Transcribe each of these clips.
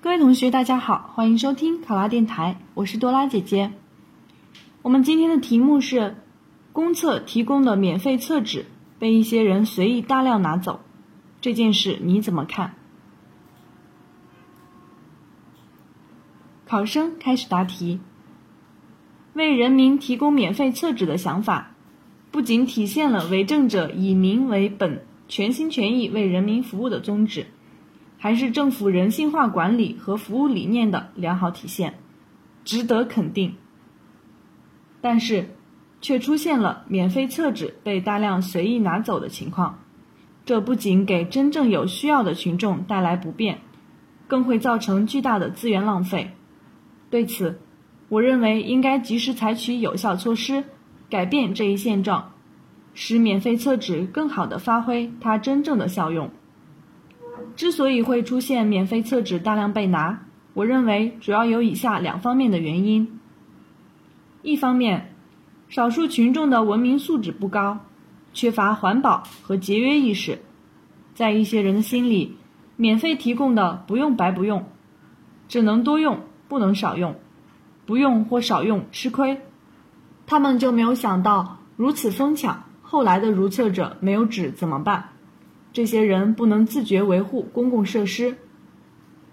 各位同学，大家好，欢迎收听考拉电台，我是多拉姐姐。我们今天的题目是：公厕提供的免费厕纸被一些人随意大量拿走，这件事你怎么看？考生开始答题。为人民提供免费厕纸的想法，不仅体现了为政者以民为本、全心全意为人民服务的宗旨。还是政府人性化管理和服务理念的良好体现，值得肯定。但是，却出现了免费厕纸被大量随意拿走的情况，这不仅给真正有需要的群众带来不便，更会造成巨大的资源浪费。对此，我认为应该及时采取有效措施，改变这一现状，使免费厕纸更好地发挥它真正的效用。之所以会出现免费厕纸大量被拿，我认为主要有以下两方面的原因。一方面，少数群众的文明素质不高，缺乏环保和节约意识，在一些人的心里，免费提供的不用白不用，只能多用不能少用，不用或少用吃亏，他们就没有想到如此疯抢，后来的如厕者没有纸怎么办？这些人不能自觉维护公共设施，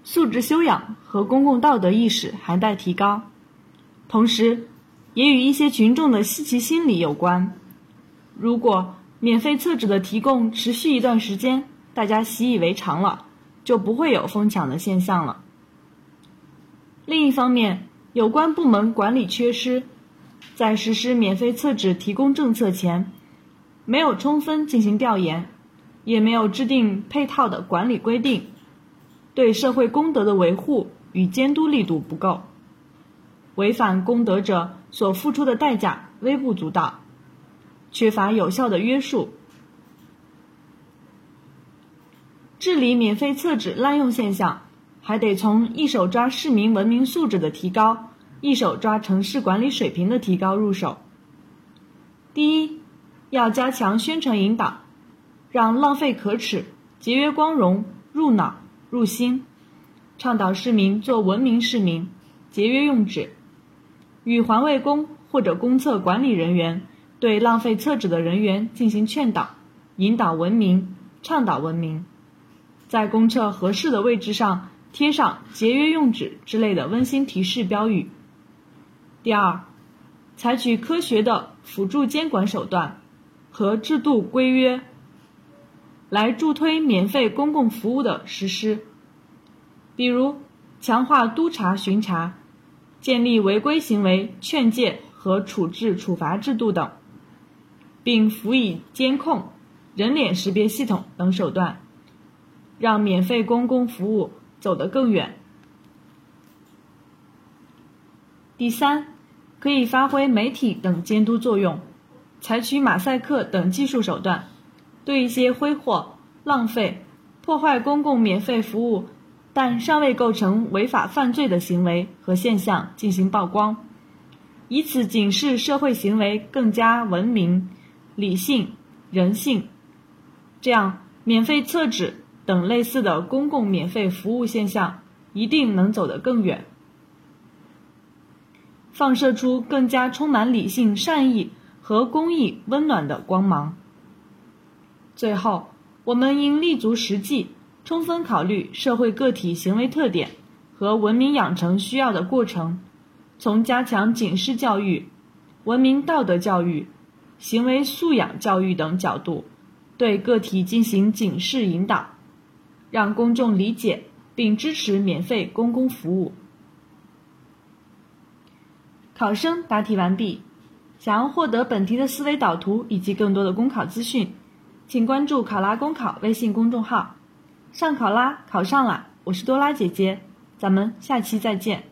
素质修养和公共道德意识还待提高。同时，也与一些群众的稀奇心理有关。如果免费厕纸的提供持续一段时间，大家习以为常了，就不会有疯抢的现象了。另一方面，有关部门管理缺失，在实施免费厕纸提供政策前，没有充分进行调研。也没有制定配套的管理规定，对社会公德的维护与监督力度不够，违反公德者所付出的代价微不足道，缺乏有效的约束。治理免费厕纸滥用现象，还得从一手抓市民文明素质的提高，一手抓城市管理水平的提高入手。第一，要加强宣传引导。让浪费可耻、节约光荣入脑入心，倡导市民做文明市民，节约用纸。与环卫工或者公厕管理人员对浪费厕纸的人员进行劝导，引导文明，倡导文明。在公厕合适的位置上贴上“节约用纸”之类的温馨提示标语。第二，采取科学的辅助监管手段和制度规约。来助推免费公共服务的实施，比如强化督查巡查、建立违规行为劝诫和处置处罚制度等，并辅以监控、人脸识别系统等手段，让免费公共服务走得更远。第三，可以发挥媒体等监督作用，采取马赛克等技术手段。对一些挥霍、浪费、破坏公共免费服务，但尚未构成违法犯罪的行为和现象进行曝光，以此警示社会行为更加文明、理性、人性。这样，免费厕纸等类似的公共免费服务现象一定能走得更远，放射出更加充满理性、善意和公益温暖的光芒。最后，我们应立足实际，充分考虑社会个体行为特点和文明养成需要的过程，从加强警示教育、文明道德教育、行为素养教育等角度，对个体进行警示引导，让公众理解并支持免费公共服务。考生答题完毕。想要获得本题的思维导图以及更多的公考资讯。请关注“考拉公考”微信公众号，上考拉考上了，我是多拉姐姐，咱们下期再见。